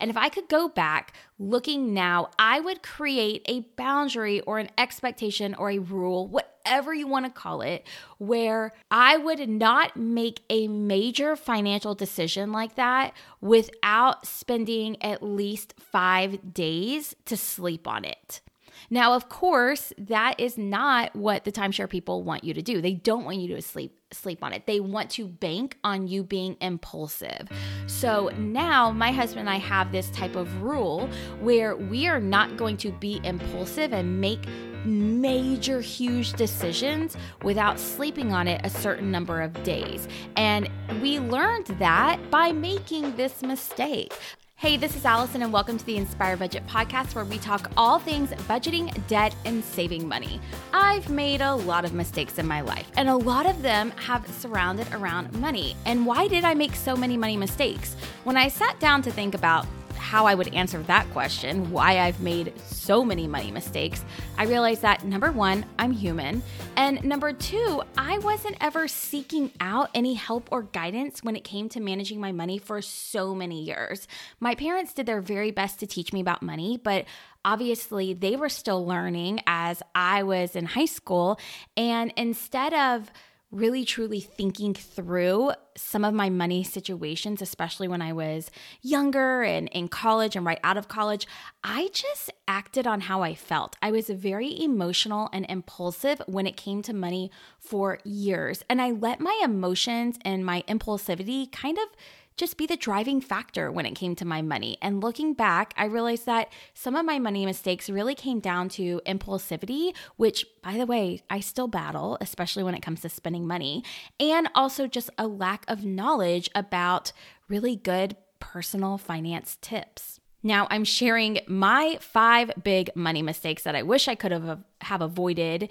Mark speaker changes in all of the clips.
Speaker 1: And if I could go back looking now, I would create a boundary or an expectation or a rule, whatever you want to call it, where I would not make a major financial decision like that without spending at least five days to sleep on it. Now, of course, that is not what the timeshare people want you to do. They don't want you to sleep sleep on it. They want to bank on you being impulsive. So now my husband and I have this type of rule where we are not going to be impulsive and make major, huge decisions without sleeping on it a certain number of days. And we learned that by making this mistake. Hey, this is Allison, and welcome to the Inspired Budget podcast, where we talk all things budgeting, debt, and saving money. I've made a lot of mistakes in my life, and a lot of them have surrounded around money. And why did I make so many money mistakes? When I sat down to think about how I would answer that question, why I've made so many money mistakes, I realized that number one, I'm human. And number two, I wasn't ever seeking out any help or guidance when it came to managing my money for so many years. My parents did their very best to teach me about money, but obviously they were still learning as I was in high school. And instead of really truly thinking through some of my money situations, especially when I was younger and in college and right out of college, I just acted on how I felt. I was very emotional and impulsive when it came to money for years. And I let my emotions and my impulsivity kind of just be the driving factor when it came to my money. And looking back, I realized that some of my money mistakes really came down to impulsivity, which, by the way, I still battle, especially when it comes to spending money, and also just a lack of knowledge about really good personal finance tips. Now, I'm sharing my five big money mistakes that I wish I could have, have avoided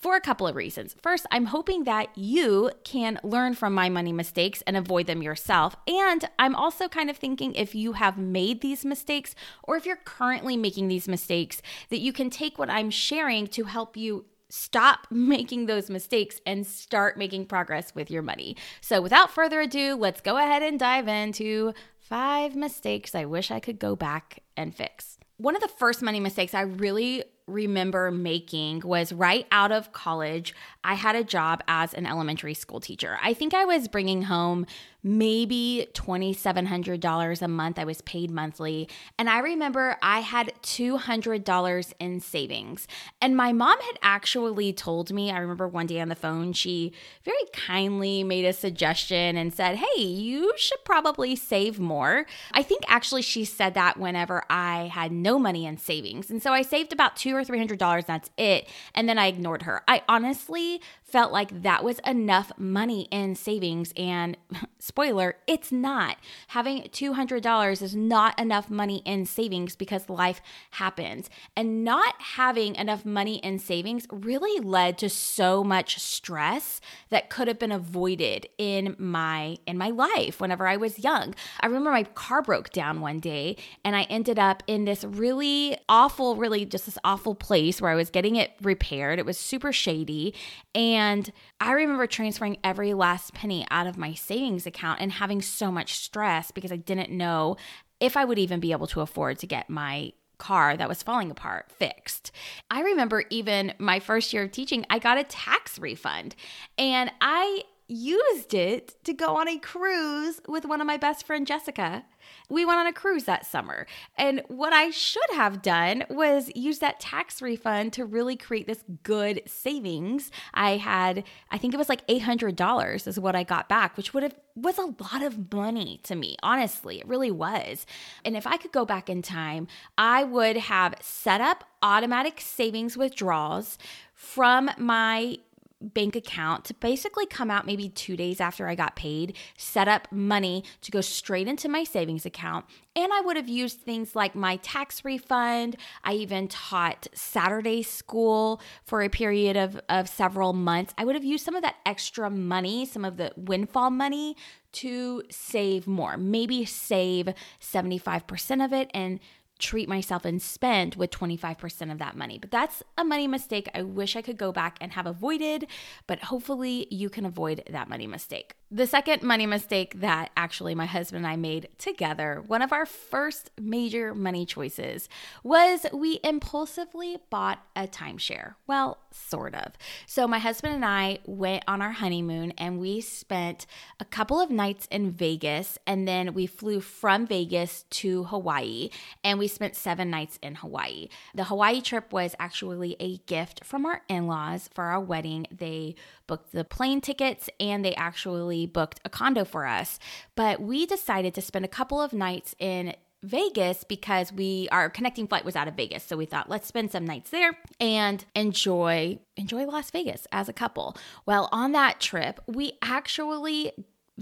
Speaker 1: for a couple of reasons. First, I'm hoping that you can learn from my money mistakes and avoid them yourself. And I'm also kind of thinking if you have made these mistakes or if you're currently making these mistakes, that you can take what I'm sharing to help you stop making those mistakes and start making progress with your money. So, without further ado, let's go ahead and dive into five mistakes I wish I could go back and fix. One of the first money mistakes I really remember making was right out of college, I had a job as an elementary school teacher. I think I was bringing home maybe $2,700 a month. I was paid monthly. And I remember I had $200 in savings. And my mom had actually told me, I remember one day on the phone, she very kindly made a suggestion and said, Hey, you should probably save more. I think actually she said that whenever I had no money in savings. And so I saved about two or $300. That's it. And then I ignored her. I honestly felt like that was enough money in savings. And spoiler, it's not. Having $200 is not enough money in savings because life happens. And not having enough money in savings really led to so much stress that could have been avoided in my in my life whenever I was young. I remember my car broke down one day and I ended up in this really awful, really just this awful place where I was getting it repaired. It was super shady and I remember transferring every last penny out of my savings account and having so much stress because I didn't know if I would even be able to afford to get my car that was falling apart fixed. I remember even my first year of teaching, I got a tax refund and I used it to go on a cruise with one of my best friend Jessica. We went on a cruise that summer. And what I should have done was use that tax refund to really create this good savings. I had I think it was like $800 is what I got back, which would have was a lot of money to me. Honestly, it really was. And if I could go back in time, I would have set up automatic savings withdrawals from my bank account to basically come out maybe two days after I got paid, set up money to go straight into my savings account. And I would have used things like my tax refund. I even taught Saturday school for a period of, of several months. I would have used some of that extra money, some of the windfall money to save more, maybe save 75% of it and treat myself and spend with 25% of that money. But that's a money mistake I wish I could go back and have avoided, but hopefully you can avoid that money mistake. The second money mistake that actually my husband and I made together, one of our first major money choices, was we impulsively bought a timeshare. Well, sort of. So, my husband and I went on our honeymoon and we spent a couple of nights in Vegas and then we flew from Vegas to Hawaii and we spent seven nights in Hawaii. The Hawaii trip was actually a gift from our in laws for our wedding. They booked the plane tickets and they actually booked a condo for us. But we decided to spend a couple of nights in Vegas because we our connecting flight was out of Vegas. So we thought let's spend some nights there and enjoy enjoy Las Vegas as a couple. Well, on that trip, we actually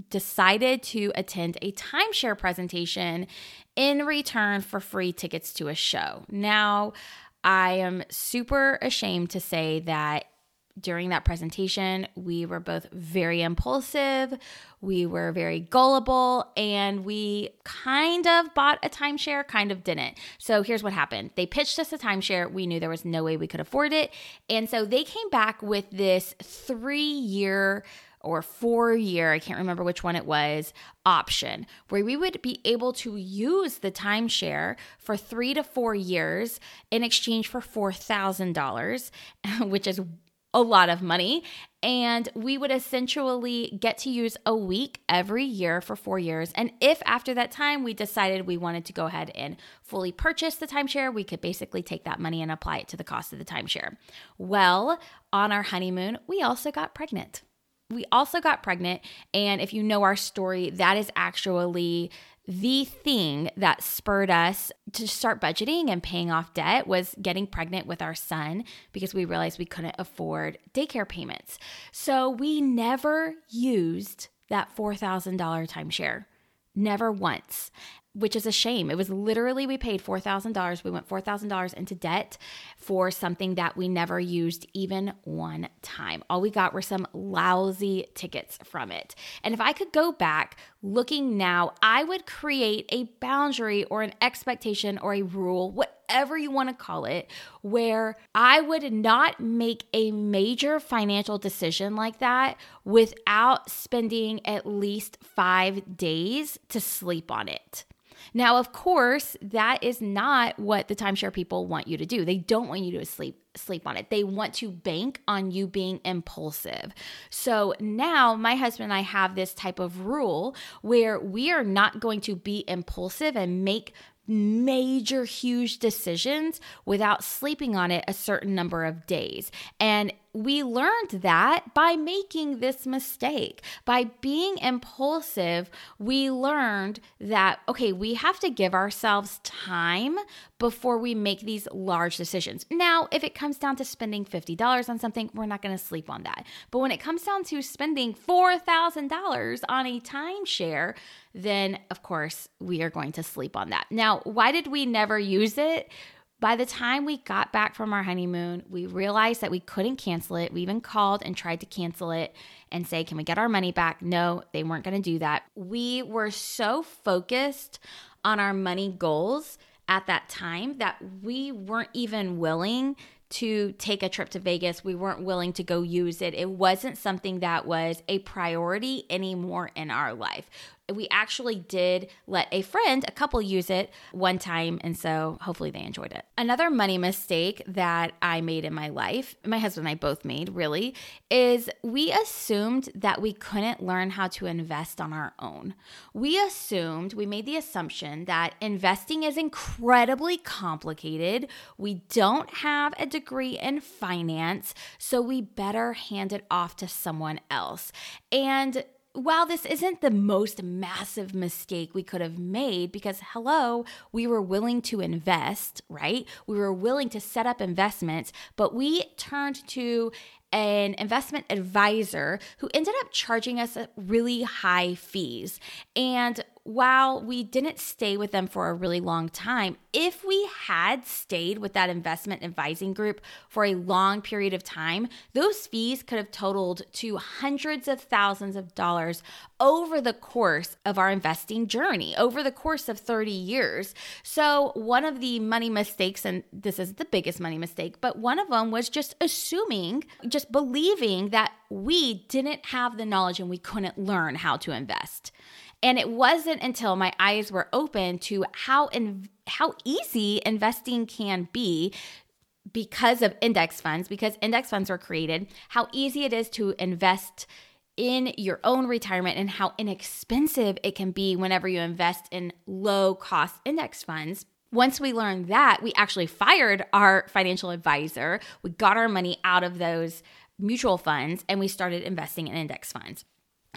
Speaker 1: decided to attend a timeshare presentation in return for free tickets to a show. Now, I am super ashamed to say that during that presentation, we were both very impulsive, we were very gullible, and we kind of bought a timeshare, kind of didn't. So here's what happened they pitched us a timeshare. We knew there was no way we could afford it. And so they came back with this three year or four year, I can't remember which one it was, option where we would be able to use the timeshare for three to four years in exchange for $4,000, which is a lot of money. And we would essentially get to use a week every year for four years. And if after that time we decided we wanted to go ahead and fully purchase the timeshare, we could basically take that money and apply it to the cost of the timeshare. Well, on our honeymoon, we also got pregnant. We also got pregnant. And if you know our story, that is actually the thing that spurred us to start budgeting and paying off debt was getting pregnant with our son because we realized we couldn't afford daycare payments. So we never used that $4,000 timeshare, never once which is a shame. It was literally we paid $4,000. We went $4,000 into debt for something that we never used even one time. All we got were some lousy tickets from it. And if I could go back looking now, I would create a boundary or an expectation or a rule, whatever you want to call it, where I would not make a major financial decision like that without spending at least five days to sleep on it. Now, of course, that is not what the timeshare people want you to do. They don't want you to sleep sleep on it. They want to bank on you being impulsive. So now my husband and I have this type of rule where we are not going to be impulsive and make major, huge decisions without sleeping on it a certain number of days. And we learned that by making this mistake. By being impulsive, we learned that, okay, we have to give ourselves time before we make these large decisions. Now, if it comes down to spending $50 on something, we're not going to sleep on that. But when it comes down to spending $4,000 on a timeshare, then of course we are going to sleep on that. Now, why did we never use it? By the time we got back from our honeymoon, we realized that we couldn't cancel it. We even called and tried to cancel it and say, Can we get our money back? No, they weren't going to do that. We were so focused on our money goals at that time that we weren't even willing to take a trip to Vegas. We weren't willing to go use it. It wasn't something that was a priority anymore in our life we actually did let a friend, a couple, use it one time. And so hopefully they enjoyed it. Another money mistake that I made in my life, my husband and I both made really, is we assumed that we couldn't learn how to invest on our own. We assumed, we made the assumption that investing is incredibly complicated. We don't have a degree in finance, so we better hand it off to someone else. And while this isn't the most massive mistake we could have made, because hello, we were willing to invest, right? We were willing to set up investments, but we turned to an investment advisor who ended up charging us really high fees. And while we didn't stay with them for a really long time, if we had stayed with that investment advising group for a long period of time, those fees could have totaled to hundreds of thousands of dollars over the course of our investing journey, over the course of 30 years. So, one of the money mistakes, and this is the biggest money mistake, but one of them was just assuming, just believing that we didn't have the knowledge and we couldn't learn how to invest. And it wasn't until my eyes were open to how in, how easy investing can be because of index funds, because index funds were created, how easy it is to invest in your own retirement and how inexpensive it can be whenever you invest in low cost index funds. Once we learned that, we actually fired our financial advisor. We got our money out of those mutual funds and we started investing in index funds.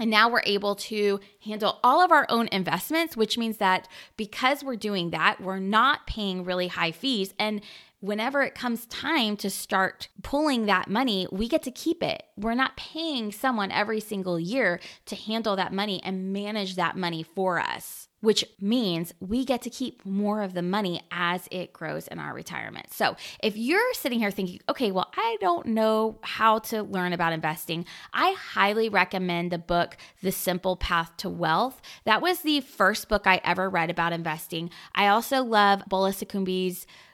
Speaker 1: And now we're able to handle all of our own investments, which means that because we're doing that, we're not paying really high fees. And whenever it comes time to start pulling that money, we get to keep it. We're not paying someone every single year to handle that money and manage that money for us, which means we get to keep more of the money as it grows in our retirement. So if you're sitting here thinking, okay, well, I don't know how to learn about investing, I highly recommend the book, The Simple Path to Wealth. That was the first book I ever read about investing. I also love Bola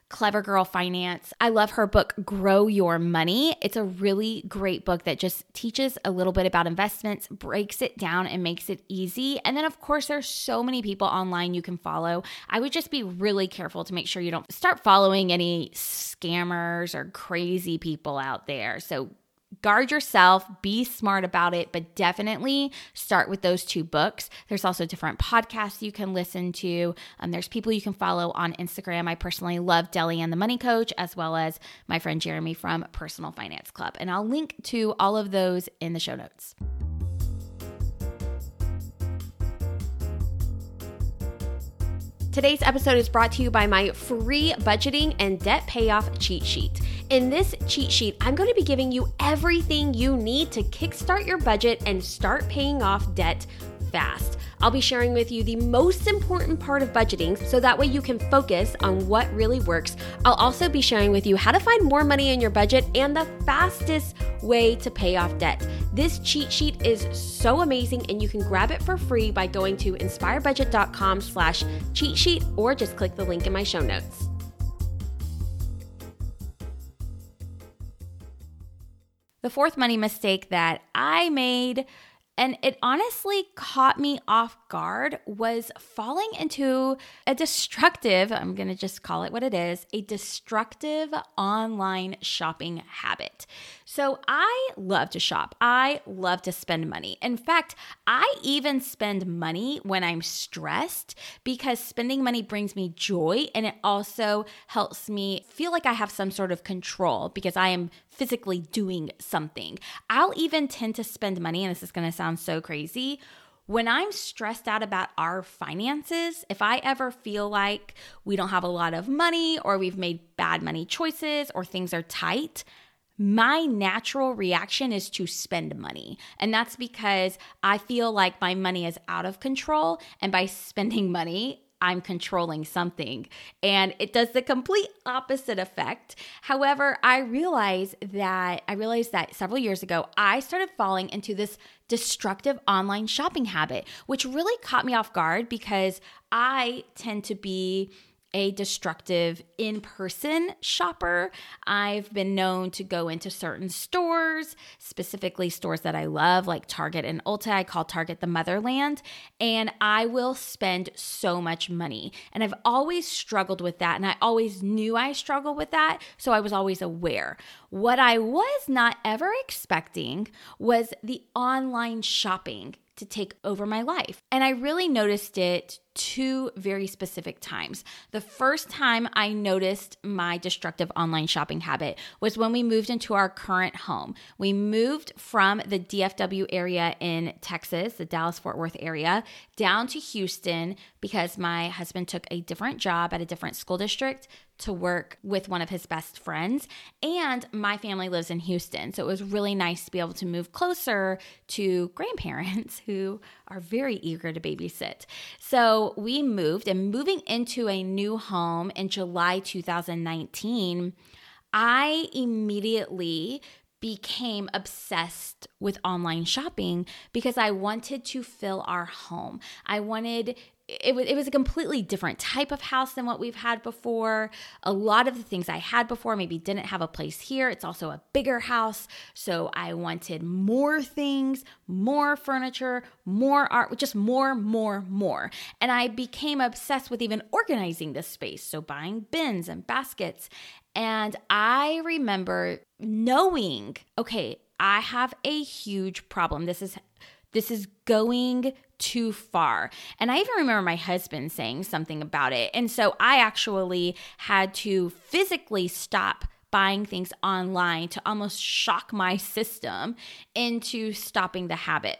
Speaker 1: Clever Girl Finance. I love her book, Grow Your Money. It's a really great book that just teaches a little bit about investments, breaks it down, and makes it easy. And then, of course, there's so many people online you can follow. I would just be really careful to make sure you don't start following any scammers or crazy people out there. So guard yourself, be smart about it, but definitely start with those two books. There's also different podcasts you can listen to. Um, there's people you can follow on Instagram. I personally love Delyanne the Money Coach, as well as my friend Jeremy from Personal Finance Club. And I'll link to all of those in the show notes. Today's episode is brought to you by my free budgeting and debt payoff cheat sheet. In this cheat sheet, I'm going to be giving you everything you need to kickstart your budget and start paying off debt fast. I'll be sharing with you the most important part of budgeting so that way you can focus on what really works. I'll also be sharing with you how to find more money in your budget and the fastest way to pay off debt. This cheat sheet is so amazing and you can grab it for free by going to inspiredbudget.com slash cheat sheet or just click the link in my show notes. The fourth money mistake that I made, and it honestly caught me off guard, was falling into a destructive, I'm going to just call it what it is, a destructive online shopping habit. So I love to shop. I love to spend money. In fact, I even spend money when I'm stressed because spending money brings me joy and it also helps me feel like I have some sort of control because I am physically doing something. I'll even tend to spend money, and this is gonna sound so crazy. When I'm stressed out about our finances, if I ever feel like we don't have a lot of money or we've made bad money choices or things are tight, my natural reaction is to spend money. And that's because I feel like my money is out of control. And by spending money, I'm controlling something. And it does the complete opposite effect. However, I realize that I realized that several years ago, I started falling into this destructive online shopping habit, which really caught me off guard because I tend to be a destructive in person shopper. I've been known to go into certain stores, specifically stores that I love, like Target and Ulta. I call Target the motherland, and I will spend so much money. And I've always struggled with that, and I always knew I struggled with that, so I was always aware. What I was not ever expecting was the online shopping to take over my life. And I really noticed it two very specific times. The first time I noticed my destructive online shopping habit was when we moved into our current home. We moved from the DFW area in Texas, the Dallas Fort Worth area, down to Houston because my husband took a different job at a different school district to work with one of his best friends. And my family lives in Houston. So it was really nice to be able to move closer to grandparents who are very eager to babysit. So we moved, and moving into a new home in July 2019, I immediately became obsessed with online shopping because I wanted to fill our home. I wanted it was it was a completely different type of house than what we've had before. A lot of the things I had before maybe didn't have a place here. It's also a bigger house, so I wanted more things, more furniture, more art, just more, more, more. And I became obsessed with even organizing this space, so buying bins and baskets. And I remember knowing, okay, I have a huge problem. This is this is going too far. And I even remember my husband saying something about it. And so I actually had to physically stop buying things online to almost shock my system into stopping the habit.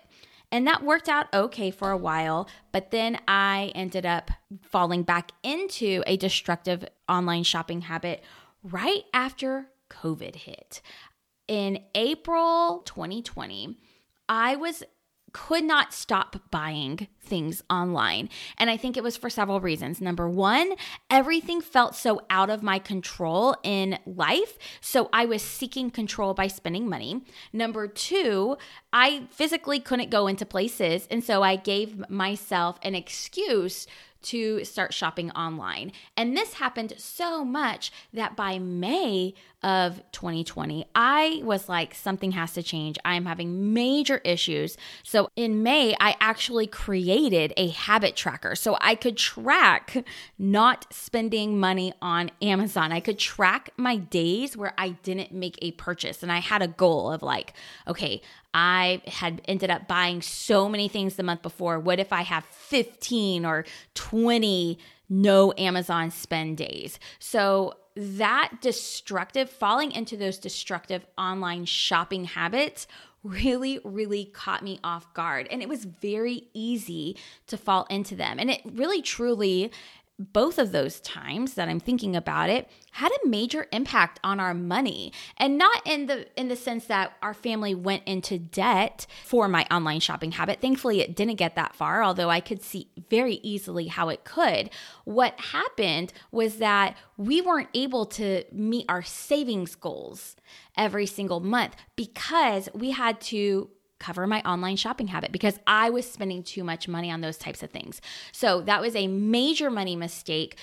Speaker 1: And that worked out okay for a while, but then I ended up falling back into a destructive online shopping habit right after COVID hit. In April 2020, I was could not stop buying things online. And I think it was for several reasons. Number one, everything felt so out of my control in life. So I was seeking control by spending money. Number two, I physically couldn't go into places. And so I gave myself an excuse to start shopping online. And this happened so much that by May of 2020, I was like, something has to change. I'm having major issues. So in May, I actually created a habit tracker so I could track not spending money on Amazon. I could track my days where I didn't make a purchase. And I had a goal of like, okay, I had ended up buying so many things the month before. What if I have 15 or 20 no Amazon spend days? So that destructive, falling into those destructive online shopping habits really, really caught me off guard. And it was very easy to fall into them. And it really, truly both of those times that I'm thinking about it had a major impact on our money. And not in the in the sense that our family went into debt for my online shopping habit. Thankfully it didn't get that far although I could see very easily how it could. What happened was that we weren't able to meet our savings goals every single month because we had to cover my online shopping habit because I was spending too much money on those types of things. So that was a major money mistake.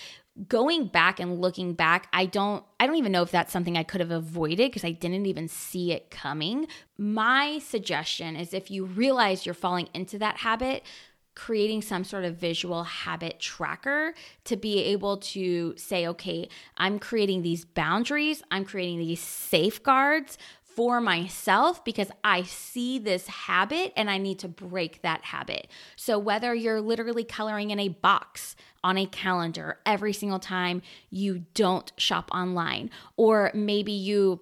Speaker 1: Going back and looking back, I don't I don't even know if that's something I could have avoided because I didn't even see it coming. My suggestion is if you realize you're falling into that habit, creating some sort of visual habit tracker to be able to say, okay, I'm creating these boundaries, I'm creating these safeguards for myself because I see this habit and I need to break that habit. So, whether you're literally coloring in a box on a calendar every single time you don't shop online, or maybe you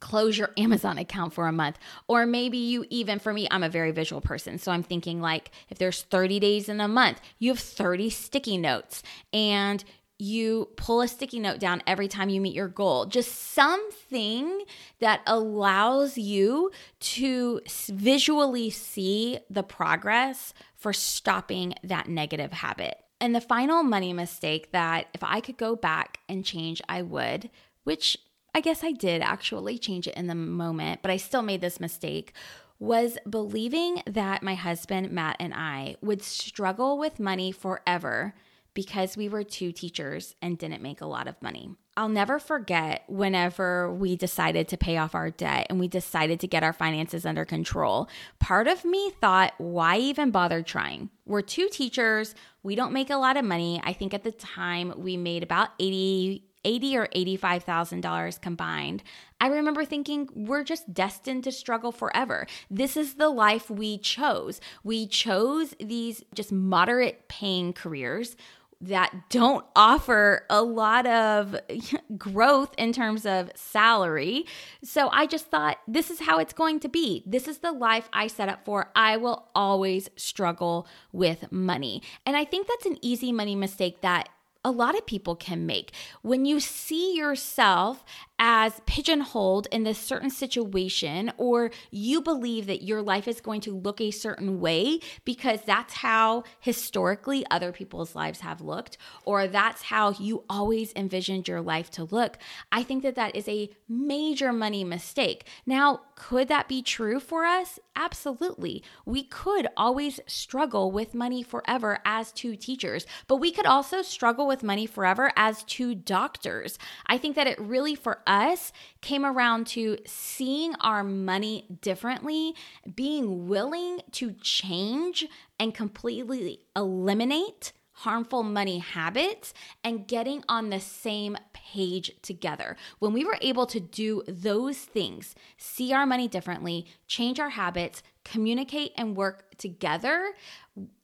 Speaker 1: close your Amazon account for a month. Or maybe you even, for me, I'm a very visual person. So I'm thinking like if there's 30 days in a month, you have 30 sticky notes and you pull a sticky note down every time you meet your goal. Just something that allows you to visually see the progress for stopping that negative habit. And the final money mistake that if I could go back and change, I would, which I guess I did actually change it in the moment, but I still made this mistake, was believing that my husband, Matt, and I would struggle with money forever because we were two teachers and didn't make a lot of money. I'll never forget whenever we decided to pay off our debt and we decided to get our finances under control. Part of me thought, why even bother trying? We're two teachers. We don't make a lot of money. I think at the time we made about 80 eighty or eighty-five thousand dollars combined, I remember thinking we're just destined to struggle forever. This is the life we chose. We chose these just moderate paying careers that don't offer a lot of growth in terms of salary. So I just thought, this is how it's going to be. This is the life I set up for. I will always struggle with money. And I think that's an easy money mistake that a lot of people can make. When you see yourself as pigeonholed in this certain situation, or you believe that your life is going to look a certain way because that's how historically other people's lives have looked, or that's how you always envisioned your life to look, I think that that is a major money mistake. Now, could that be true for us? Absolutely. We could always struggle with money forever as two teachers, but we could also struggle with money forever as two doctors. I think that it really, for us came around to seeing our money differently, being willing to change and completely eliminate harmful money habits and getting on the same page together. When we were able to do those things, see our money differently, change our habits, communicate and work together,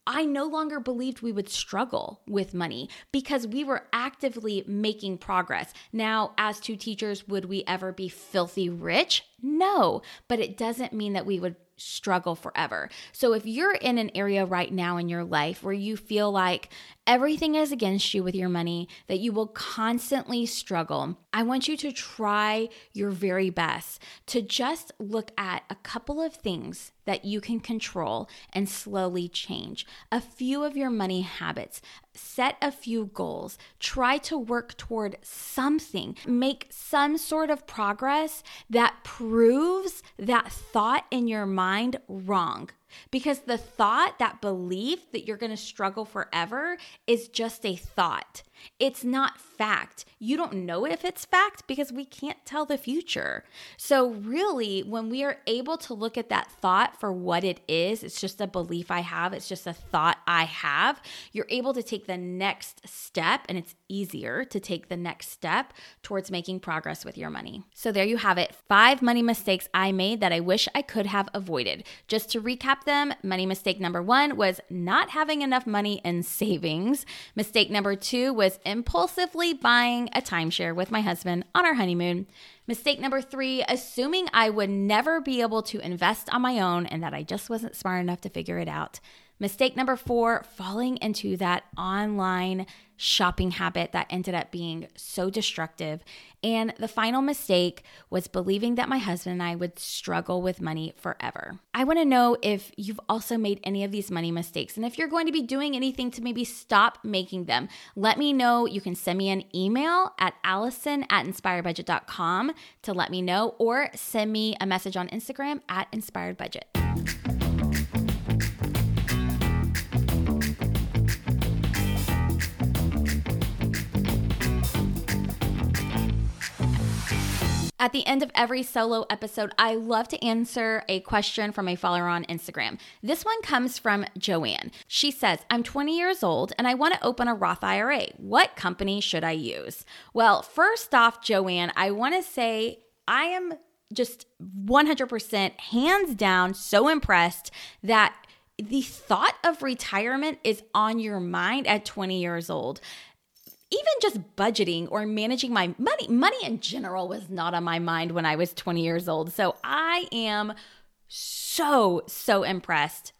Speaker 1: I no longer believed we would struggle with money because we were actively making progress. Now, as two teachers, would we ever be filthy rich? No, but it doesn't mean that we would struggle forever. So if you're in an area right now in your life where you feel like everything is against you with your money, that you will constantly struggle, I want you to try your very best to just look at a couple of things that you can control and slowly change. A few of your money habits, set a few goals, try to work toward something, make some sort of progress that proves that thought in your mind wrong. Because the thought, that belief that you're going to struggle forever is just a thought. It's not fact. You don't know if it's fact because we can't tell the future. So, really, when we are able to look at that thought for what it is, it's just a belief I have, it's just a thought I have, you're able to take the next step, and it's easier to take the next step towards making progress with your money. So, there you have it five money mistakes I made that I wish I could have avoided. Just to recap them, money mistake number one was not having enough money in savings. Mistake number two was impulsively buying a timeshare with my husband on our honeymoon. Mistake number three, assuming I would never be able to invest on my own and that I just wasn't smart enough to figure it out. Mistake number four, falling into that online shopping habit that ended up being so destructive. And the final mistake was believing that my husband and I would struggle with money forever. I want to know if you've also made any of these money mistakes. And if you're going to be doing anything to maybe stop making them, let me know. You can send me an email at allison at inspiredbudget.com to let me know, or send me a message on Instagram at inspiredbudget. At the end of every solo episode, I love to answer a question from a follower on Instagram. This one comes from Joanne. She says, I'm 20 years old and I want to open a Roth IRA. What company should I use? Well, first off, Joanne, I want to say I am just 100% hands down so impressed that the thought of retirement is on your mind at 20 years old even just budgeting or managing my money, money in general was not on my mind when I was 20 years old. So I am so, so impressed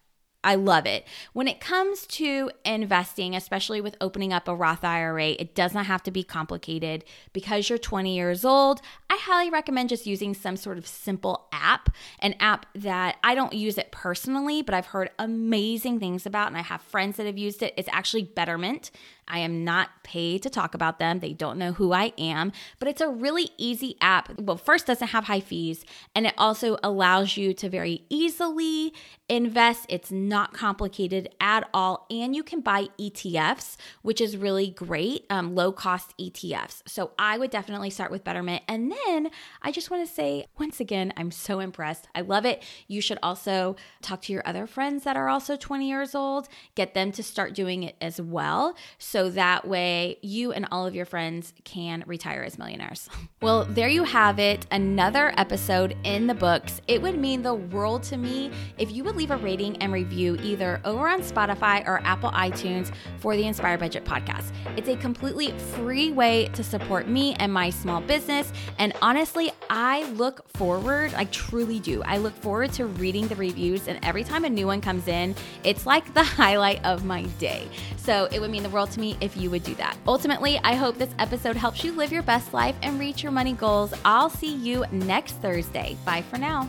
Speaker 1: I love it. When it comes to investing, especially with opening up a Roth IRA, it does not have to be complicated. Because you're 20 years old, I highly recommend just using some sort of simple app, an app that I don't use it personally, but I've heard amazing things about, and I have friends that have used it. It's actually Betterment. I am not paid to talk about them. They don't know who I am, but it's a really easy app. Well, first, doesn't have high fees, and it also allows you to very easily invest. It's not complicated at all. And you can buy ETFs, which is really great, um, low cost ETFs. So I would definitely start with Betterment. And then I just want to say, once again, I'm so impressed. I love it. You should also talk to your other friends that are also 20 years old, get them to start doing it as well so that way you and all of your friends can retire as millionaires. Well, there you have it, another episode in the books. It would mean the world to me if you would leave a rating and review either over on Spotify or Apple iTunes for the Inspired Budget podcast. It's a completely free way to support me and my small business. And honestly, I look forward, I truly do. I look forward to reading the reviews, and every time a new one comes in, it's like the highlight of my day. So it would mean the world to me if you would do that. Ultimately, I hope this episode helps you live your best life and reach your money goals. I'll see you next Thursday. Bye for now.